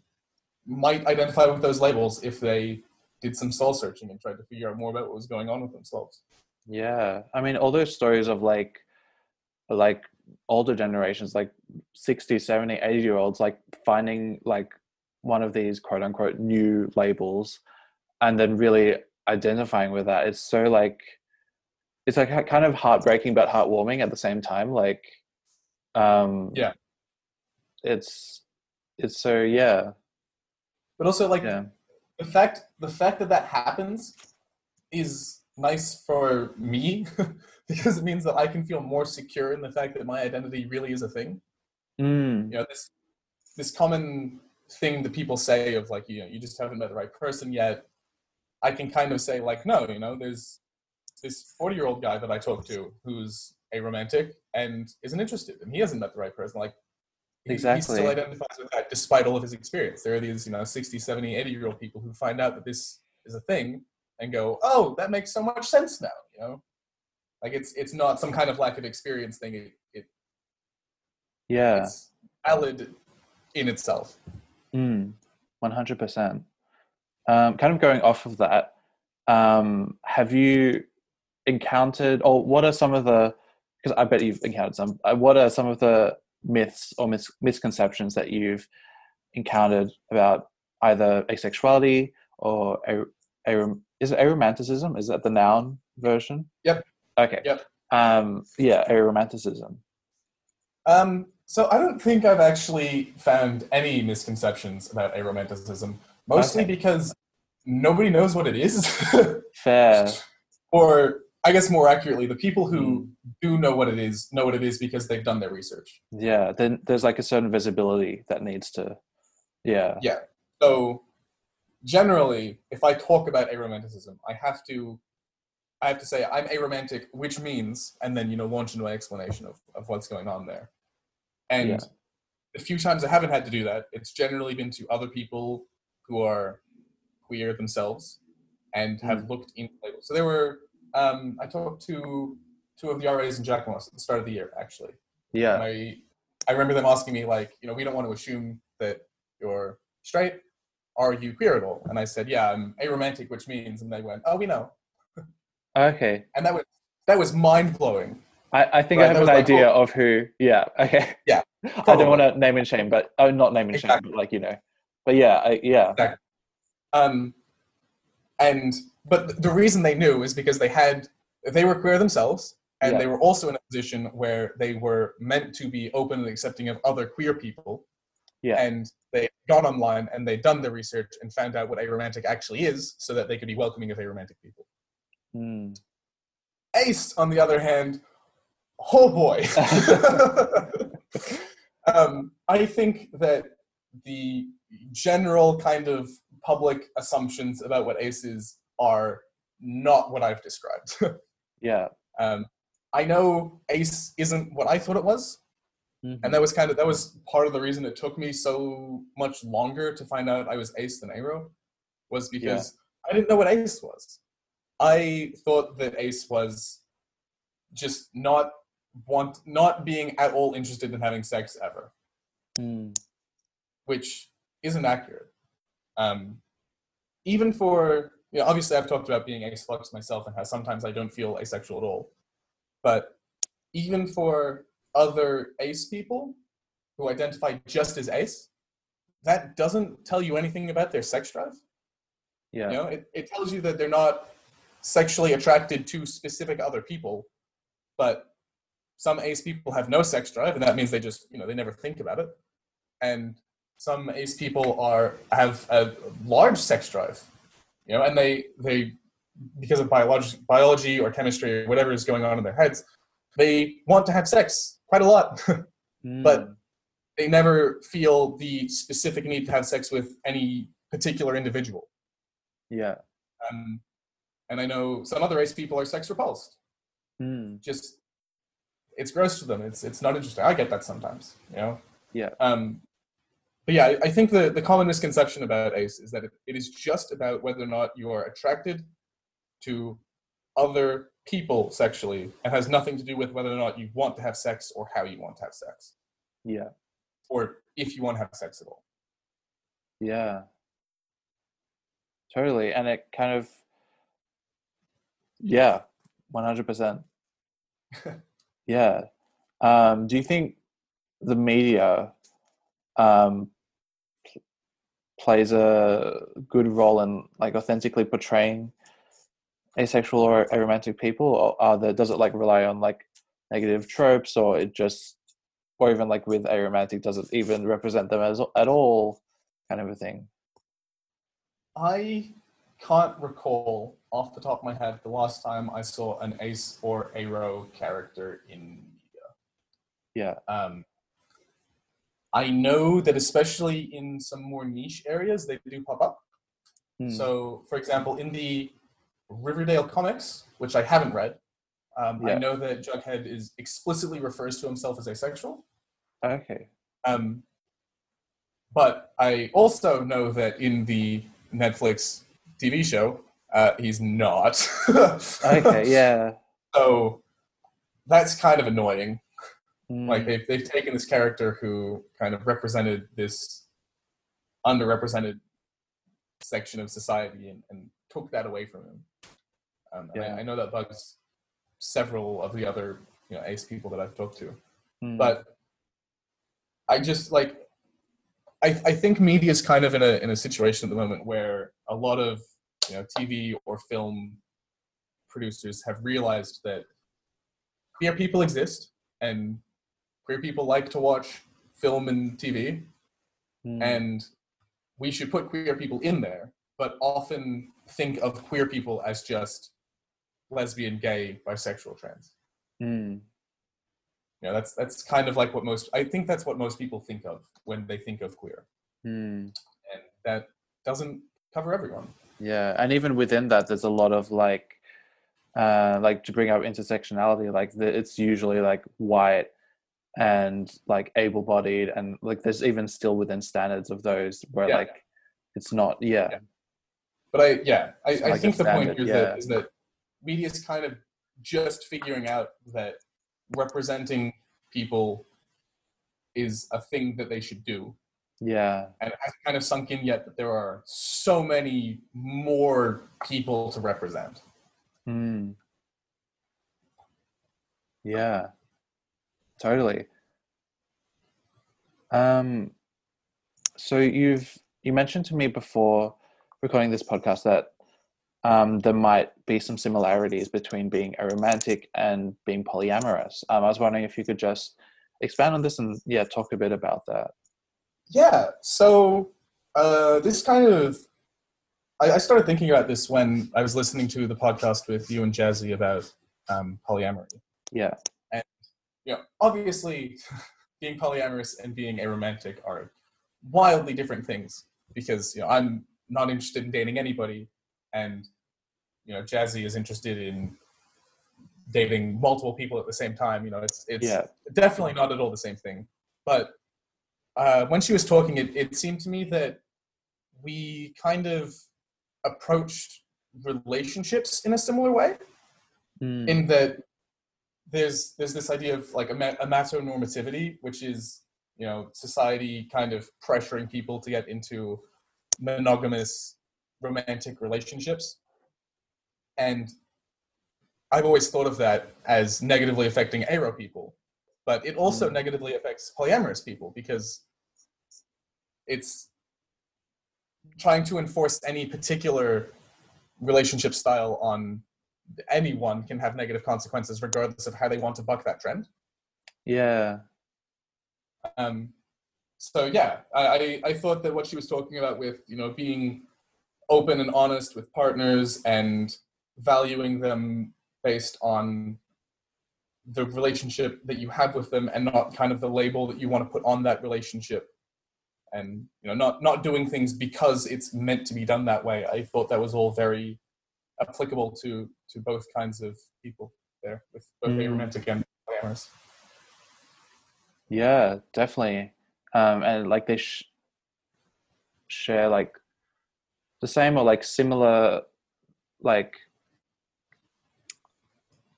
might identify with those labels if they did some soul searching and tried to figure out more about what was going on with themselves.
Yeah, I mean, all those stories of like, like older generations, like 60, 70, 80 year olds, like finding like one of these quote unquote new labels and then really identifying with that. It's so like, it's like kind of heartbreaking but heartwarming at the same time. Like, um,
Yeah.
it's, it's so, yeah,
But also like
yeah,
the fact the fact that that happens is nice for me because it means that I can feel more secure in the fact that my identity really is a thing.
mm,
You know, this this common thing that people say of like, you know, you just haven't met the right person yet. I can kind of say like, no, you know, there's this 40 year old guy that I talk to who's aromantic and isn't interested, and he hasn't met the right person. Like, he, he
Exactly.
still identifies with that despite all of his experience. There are these, you know, 60, 70, 80 year old people who find out that this is a thing and go, oh, that makes so much sense now, you know? Like, it's it's not some kind of lack of experience thing. It, it
yeah.
it's valid in itself.
Mm, 100%. Um, kind of going off of that, um, have you encountered, or what are some of the, because I bet you've encountered some, uh, what are some of the myths or mis- misconceptions that you've encountered about either asexuality or a, a, is it aromanticism? Is that the noun version?
Yep.
Okay.
Yep.
Um, yeah, aromanticism.
Um, so I don't think I've actually found any misconceptions about aromanticism, mostly
Okay.
because nobody knows what it is.
Fair.
or I guess more accurately, the people who
Hmm.
do know what it is know what it is because they've done their research.
Yeah. Then there's like a certain visibility that needs to, yeah.
Yeah. So generally, if I talk about aromanticism, I have to I have to say I'm aromantic, which means, and then you know launch into an explanation of, of what's going on there. And
Yeah.
the few times I haven't had to do that, it's generally been to other people who are queer themselves and have looked into labels. So there were Um, I talked to two of the RAs in Jackomos at the start of the year, actually. And
Yeah.
I, I remember them asking me like, you know, we don't want to assume that you're straight. Are you queer at all? And I said, yeah, I'm aromantic, which means, and they went, oh, we know.
Okay.
And that was that was mind blowing.
I, I think
Right,
I have an
like,
idea
oh.
of who. Yeah. Okay.
Yeah,
I don't want to name and shame, but oh, not name and shame, but like you know. But yeah, I, yeah.
Um, and but the reason they knew is because they had they were queer themselves, and
Yeah.
they were also in a position where they were meant to be open and accepting of other queer people.
Yeah.
And they got online and they'd done their research and found out what aromantic actually is, so that they could be welcoming of aromantic people.
Mm.
Ace, on the other hand, oh boy. um, I think that the general kind of public assumptions about what Ace is are not what I've described.
Yeah.
um, I know Ace isn't what I thought it was,
Mhm.
and that was kind of that was part of the reason it took me so much longer to find out I was Ace than Aro, was because I didn't know what Ace was. I thought that Ace was just not want not being at all interested in having sex ever,
Mm.
which isn't accurate. Um, even for you know, obviously I've talked about being ace flux myself and how sometimes I don't feel asexual at all, but even for other ace people who identify just as ace, that doesn't tell you anything about their sex drive.
Yeah.
You know, it, it tells you that they're not sexually attracted to specific other people, but some ace people have no sex drive, and that means they just, you know, they never think about it. And some ace people are have a large sex drive, you know, and they they because of biology, biology or chemistry or whatever is going on in their heads, they want to have sex quite a lot, but
Mm.
they never feel the specific need to have sex with any particular individual.
yeah.
Um, and I know some other ace people are sex repulsed.
Mm.
Just it's gross to them. It's it's not interesting. I get that sometimes, you know.
Yeah.
Um, but yeah, I, think the the common misconception about ace is that it, it is just about whether or not you are attracted to other people sexually, and has nothing to do with whether or not you want to have sex or how you want to have sex,
Yeah.
or if you want to have sex at all.
Yeah. Totally. And it kind of, yeah, 100%. yeah. Um, do you think the media um, plays a good role in like authentically portraying asexual or aromantic people or are there, does it like rely on like negative tropes or it just or even like with aromantic does it even represent them as at all kind of a thing
I can't recall off the top of my head the last time I saw an ace or aro character in media.
yeah
Um, I know that especially in some more niche areas, they do pop up.
Hmm.
So, for example, in the Riverdale comics, which I haven't read, um, I know that Jughead is explicitly refers to himself as asexual.
okay
Um, but I also know that in the Netflix TV show, uh, he's not.
okay yeah
So that's kind of annoying.
Mm,
Like they've they've taken this character who kind of represented this underrepresented section of society and, and took that away from him. Um,
Yeah.
I, I know that bugs several of the other you know ace people that I've talked to.
mm,
but I just like I, I think media is kind of in a in a situation at the moment where a lot of you know TV or film producers have realized that queer people exist and queer people like to watch film and TV
mm,
and we should put queer people in there but often think of queer people as just lesbian gay bisexual trans.
Mm,
you know that's that's kind of like what most i think that's what most people think of when they think of queer.
Mm.
and that doesn't cover everyone.
Yeah and even within that there's a lot of like uh like to bring up intersectionality like the, it's usually like white and like able-bodied and like there's even still within standards of those where
Yeah.
like it's not yeah
Yeah. but i yeah i, I
like
think the point
standard,
here is that is that media's kind of just figuring out that representing people is a thing that they should do
Yeah.
and it hasn't kind of sunk in yet that there are so many more people to represent
Mm. Yeah. Totally. Um, so you've you mentioned to me before recording this podcast that um, there might be some similarities between being aromantic and being polyamorous. Um, I was wondering if you could just expand on this and yeah, talk a bit about that.
Yeah. So uh, this kind of, I, I started thinking about this when I was listening to the podcast with you and Jazzy about um, polyamory.
Yeah.
You know, obviously, being polyamorous and being aromantic are wildly different things because you know I'm not interested in dating anybody, and you know Jazzy is interested in dating multiple people at the same time. You know, it's it's
Yeah.
definitely not at all the same thing. But uh, when she was talking, it, it seemed to me that we kind of approached relationships in a similar way,
Mm.
in that there's there's this idea of like a, ma- amatonormativity, which is you know society kind of pressuring people to get into monogamous romantic relationships, and I've always thought of that as negatively affecting aro people, but it also
Mm.
negatively affects polyamorous people because it's trying to enforce any particular relationship style on anyone can have negative consequences regardless of how they want to buck that trend.
yeah.
Um, so yeah, I, I, I thought that what she was talking about with you know being open and honest with partners and valuing them based on the relationship that you have with them and not kind of the label that you want to put on that relationship and you know not not doing things because it's meant to be done that way i thought that was all very applicable to to both kinds of people there with both
Mm.
romantic and polyamorous
Yeah, definitely. Um, and like they sh- share like the same or like similar like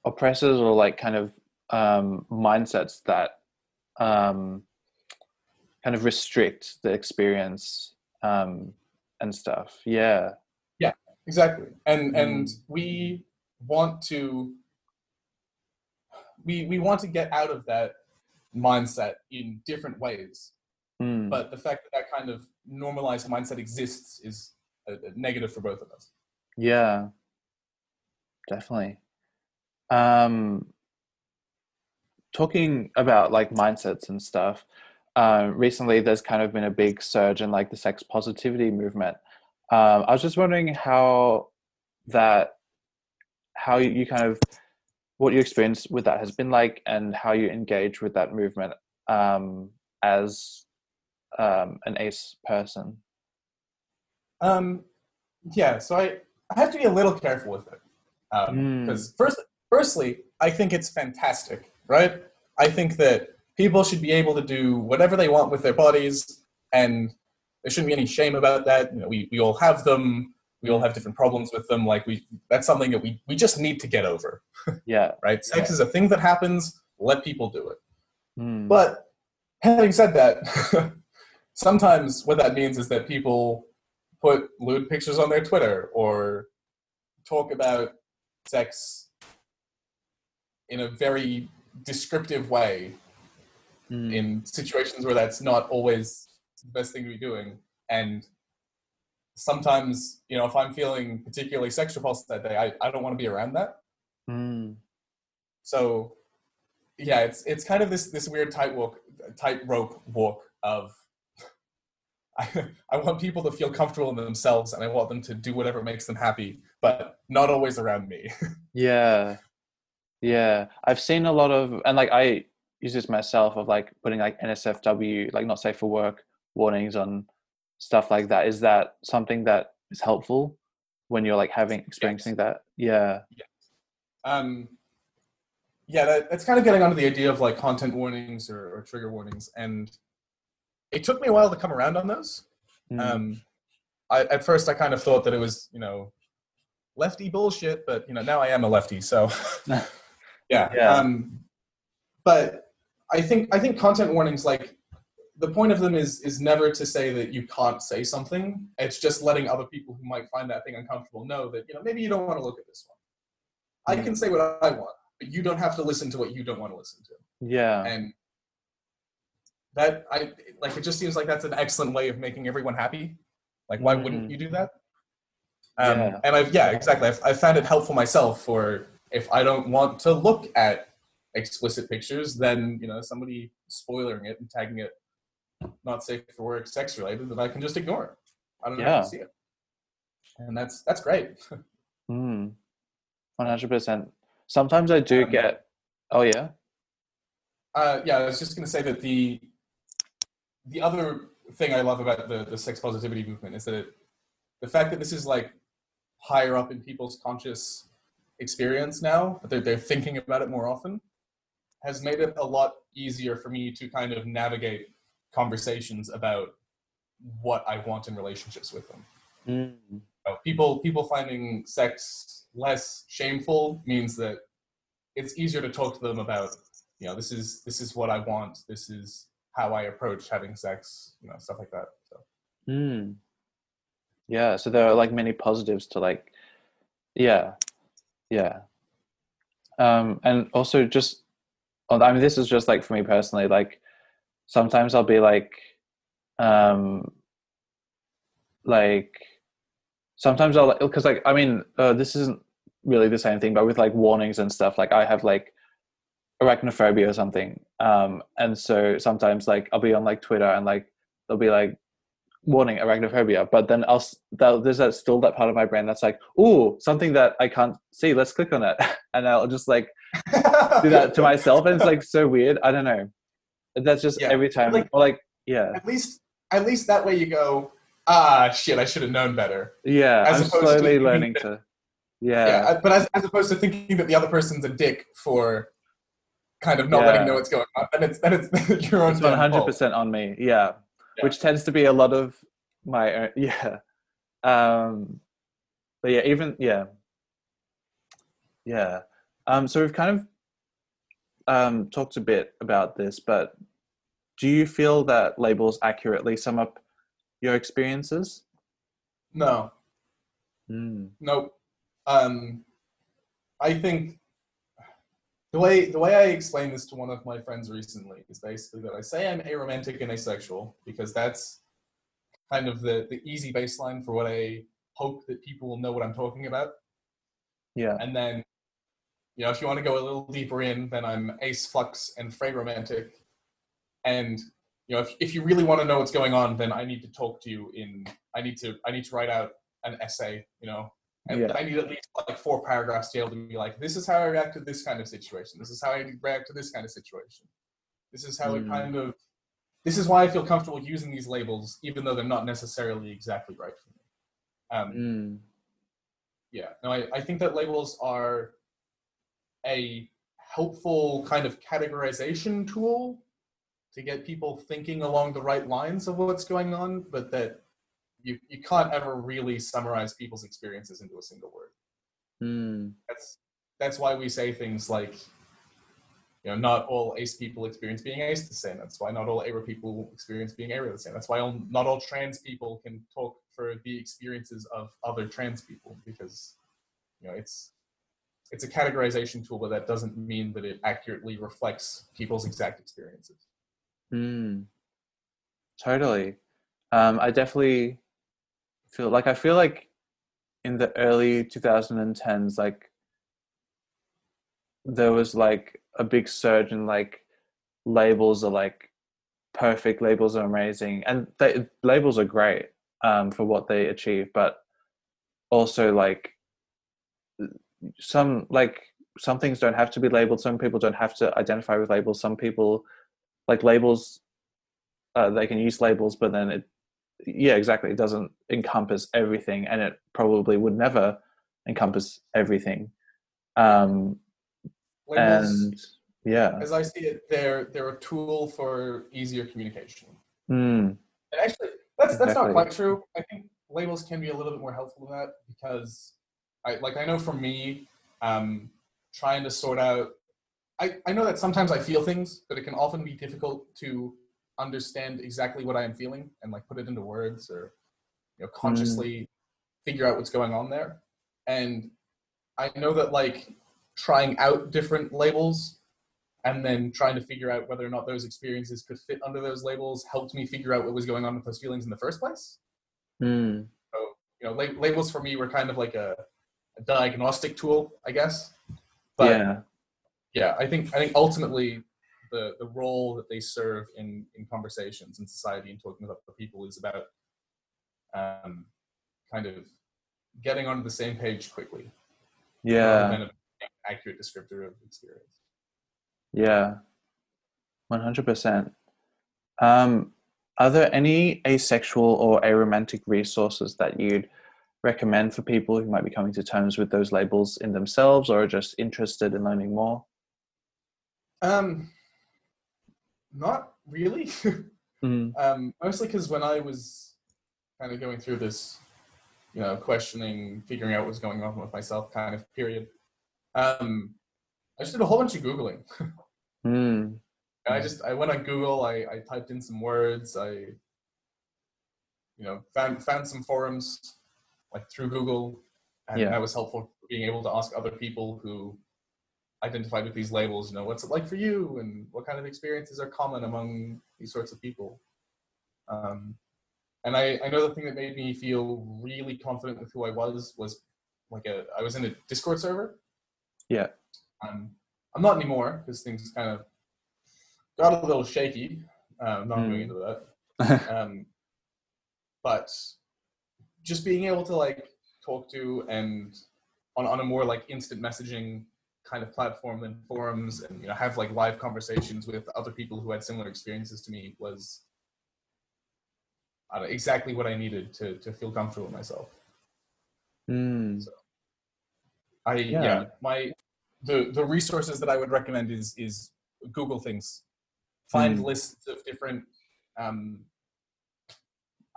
oppressors or like kind of um, mindsets that um, kind of restrict the experience um, and stuff. Yeah.
Exactly and and
Mm.
we want to we we want to get out of that mindset in different ways
Mm.
but the fact that that kind of normalized mindset exists is a, a negative for both of us
Yeah, definitely. Um, talking about like mindsets and stuff, uh, recently there's kind of been a big surge in like the sex positivity movement. Um, I was just wondering how that, how you, you kind of, what your experience with that has been like, and how you engage with that movement um, as um, an ace person.
um yeah so i i have to be a little careful with it
Mm.
because first firstly i think it's fantastic right i think that people should be able to do whatever they want with their bodies and there shouldn't be any shame about that. You know we, we all have them. We all have different problems with them. Like we that's something that we we just need to get over.
Yeah.
right? Sex is a thing that happens. Let people do it.
Mm.
but having said that sometimes what that means is that people put lewd pictures on their twitter or talk about sex in a very descriptive way
Mm.
in situations where that's not always the best thing to be doing. And sometimes, you know, if I'm feeling particularly sex repulsed that day, I, I don't want to be around that.
Mm.
So yeah, it's it's kind of this this weird tight walk tight rope walk of I, I want people to feel comfortable in themselves and I want them to do whatever makes them happy, but not always around me.
Yeah. Yeah. I've seen a lot of and like I use this myself of like putting like NSFW, like not safe for work warnings on stuff like that. Is that something that is helpful when you're like having experiencing that? Yeah.
um, yeah, that, that's kind of getting onto the idea of like content warnings or, or trigger warnings, and it took me a while to come around on those.
Mm.
Um, I, at first, I kind of thought that it was, you know, lefty bullshit, but you know now I am a lefty, so yeah.
Yeah.
Um, but I think I think content warnings like the point of them is is never to say that you can't say something. It's just letting other people who might find that thing uncomfortable know that you know maybe you don't want to look at this one. I
Mm.
can say what I want, but you don't have to listen to what you don't want to listen to.
Yeah.
And that I like it just seems like that's an excellent way of making everyone happy. Like why wouldn't
Mhm.
you do that? Um,
Yeah.
And I've yeah exactly. I've, I've found it helpful myself for if I don't want to look at explicit pictures, then you know somebody spoiling it and tagging it not safe for work, sex related, then I can just ignore it. I don't
Yeah.
see it, and that's that's great.
Mm. One hundred percent. Sometimes I do
Um,
get. Oh yeah.
Uh, yeah, I was just going to say that the the other thing I love about the the sex positivity movement is that it, the fact that this is like higher up in people's conscious experience now, that they're, they're thinking about it more often, has made it a lot easier for me to kind of navigate conversations about what I want in relationships with them.
Mm.
You know, people people finding sex less shameful means that it's easier to talk to them about you know this is this is what i want this is how i approach having sex you know stuff like that so
Mm. Yeah. So there are like many positives to like. Yeah. Yeah. Um, and also just. oh, I mean, this is just like for me personally. Like, sometimes I'll be like, um, like, sometimes I'll because like I mean, uh, this isn't really the same thing, but with like warnings and stuff. Like, I have like arachnophobia or something, um, and so sometimes like I'll be on like Twitter and like they'll be like warning arachnophobia but then i'll s- there's that still that part of my brain that's like oh something that i can't see let's click on it and i'll just like do that to myself and it's like so weird i don't know that's just
Yeah.
every time
Like-
like yeah
at least at least that way you go ah shit i should have known better
yeah
As
i'm
opposed to
slowly learning
that-
to
yeah,
yeah
but as, as opposed to thinking that the other person's a dick for kind of not letting
Yeah.
you know what's going on and it's then it's your own
it's 100% on me yeah.
Yeah.
which tends to be a lot of my own yeah um but yeah even yeah yeah um so we've kind of um talked a bit about this but do you feel that labels accurately sum up your experiences
no
mm.
Nope. Um, I think the way the way I explained this to one of my friends recently is basically that I say I'm aromantic and asexual because that's kind of the the easy baseline for what I hope that people will know what I'm talking about.
yeah
And then, you know, if you want to go a little deeper in, then I'm ace flux and fray romantic. And you know, if if you really want to know what's going on, then I need to talk to you in. I need to I need to write out an essay. You know, and
Yeah.
I need at least like four paragraphs to be able to be like, this is how I react to this kind of situation. This is how I react to this kind of situation. This is how it
Mm.
kind of. This is why I feel comfortable using these labels, even though they're not necessarily exactly right for me. Um,
mm.
yeah no I, I think that labels are a helpful kind of categorization tool to get people thinking along the right lines of what's going on but that you, you can't ever really summarize people's experiences into a single word.
Mm.
that's that's why we say things like you know not all ace people experience being ace the same. That's why not all ARO people experience being ARO the same. That's why all, not all trans people can talk for the experiences of other trans people because you know it's it's a categorization tool but that doesn't mean that it accurately reflects people's exact experiences
Mm. Totally. Um, I definitely feel like I feel like in the early 2010s, like there was like a big surge in like labels are like perfect, labels are amazing, and they, labels are great um, for what they achieve, but also like some like some things don't have to be labeled. Some people don't have to identify with labels. Some people like labels uh, they can use labels but then it yeah exactly it doesn't encompass everything and it probably would never encompass everything um
labels
and yeah
as i see it they're they're a tool for easier communication
mm,
And actually, that's that's
Exactly.
not quite true. I think labels can be a little bit more helpful than that because I like I know for me, um, trying to sort out. I, I know that sometimes I feel things, but it can often be difficult to understand exactly what I am feeling and like put it into words or you know consciously mm. figure out what's going on there. And I know that like trying out different labels and then trying to figure out whether or not those experiences could fit under those labels helped me figure out what was going on with those feelings in the first place.
Mm.
So, you know, lab- labels for me were kind of like a, a, diagnostic tool, I guess. But yeah. yeah, I think I think ultimately the the role that they serve in in conversations in society and talking with other people is about um, kind of getting onto the same page quickly.
Yeah.
an accurate descriptor of experience.
Yeah. One hundred percent. Um, are there any asexual or aromantic resources that you'd recommend for people who might be coming to terms with those labels in themselves or are just interested in learning more?
Um, not really.
mm.
um, mostly because when I was kind of going through this, you know, questioning, figuring out what was going on with myself kind of period, um, I just did a whole bunch of Googling.
mm.
I just I went on Google. I, I typed in some words. I you know found found some forums like through Google, and yeah. that was helpful being able to ask other people who identified with these labels. You know, what's it like for you, and what kind of experiences are common among these sorts of people. Um, and I, I know the thing that made me feel really confident with who I was was like a I was in a Discord server.
Yeah.
Um, I'm not anymore because things kind of got a little shaky. Um, not mm. going into that. um, but just being able to like talk to and on, on a more like instant messaging kind of platform than forums and you know have like live conversations with other people who had similar experiences to me was know, exactly what I needed to to feel comfortable with myself.
Mm.
So I yeah. yeah my the the resources that I would recommend is is Google things find mm. lists of different um,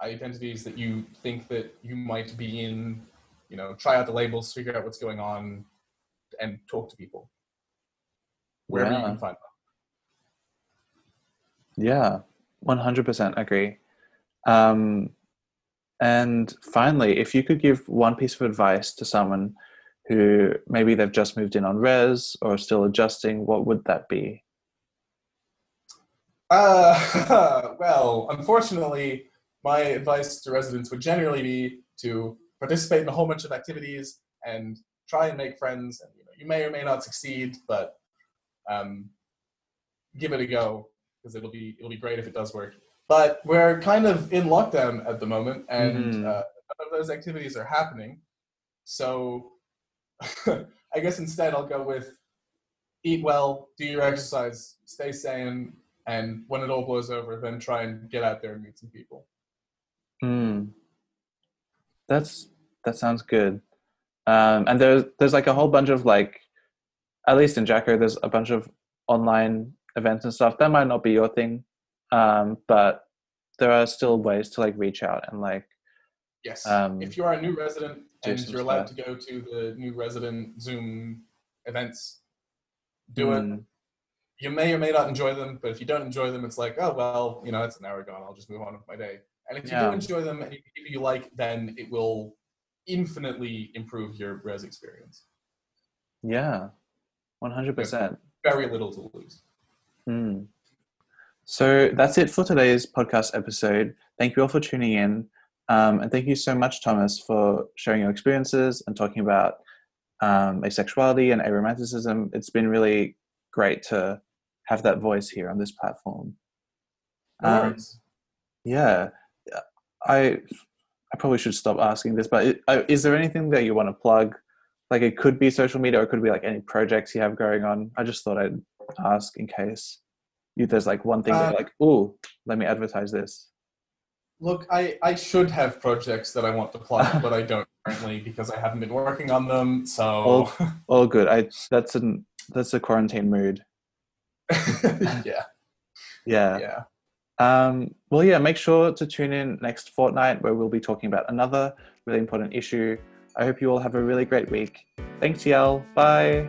identities that you think that you might be in you know try out the labels figure out what's going on and talk to people. Wherever yeah. you can find
them. Yeah 100% agree. Um, and finally if you could give one piece of advice to someone who maybe they've just moved in on res or still adjusting what would that be?
Uh, well, unfortunately, my advice to residents would generally be to participate in a whole bunch of activities and try and make friends. And you, know, you may or may not succeed, but um, give it a go because it'll be it'll be great if it does work. But we're kind of in lockdown at the moment, and mm-hmm. uh, none of those activities are happening. So I guess instead I'll go with eat well, do your exercise, stay sane, and when it all blows over, then try and get out there and meet some people.
Hmm. That's that sounds good. Um, and there's there's like a whole bunch of like, at least in Jacko, there's a bunch of online events and stuff. That might not be your thing, um, but there are still ways to like reach out and like.
Yes. Um, if you are a new resident and you're allowed stuff. to go to the new resident Zoom events, do mm. it hmm you may or may not enjoy them, but if you don't enjoy them, it's like, oh well, you know, it's an hour gone. I'll just move on with my day. And if you yeah. do enjoy them and you, you like, then it will infinitely improve your res experience.
Yeah, one hundred percent.
Very little to lose.
Hmm. So that's it for today's podcast episode. Thank you all for tuning in. Um, and thank you so much, Thomas, for sharing your experiences and talking about um, asexuality and aromanticism. It's been really great to have that voice here on this platform. Um, yeah, I I probably should stop asking this, but it, uh, is there anything that you want to plug? Like it could be social media, or it could be like any projects you have going on. I just thought I'd ask in case you there's like one thing uh, that like, oh, let me advertise this.
Look, I I should have projects that I want to plug, but I don't currently because I haven't been working on them. So
all, all good. I that's an that's a quarantine mood.
yeah.
Yeah.
Yeah.
Um, well, yeah, make sure to tune in next fortnight where we'll be talking about another really important issue. I hope you all have a really great week. Thanks, Yael. Bye.